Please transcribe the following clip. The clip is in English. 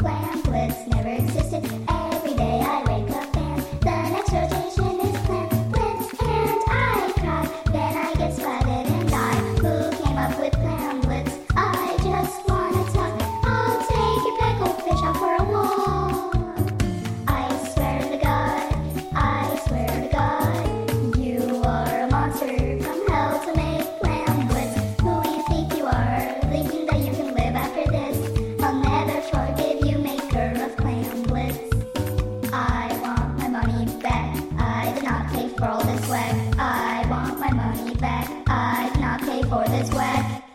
Square words never existed. roll this whack. I want my money back. I cannot pay for this whack.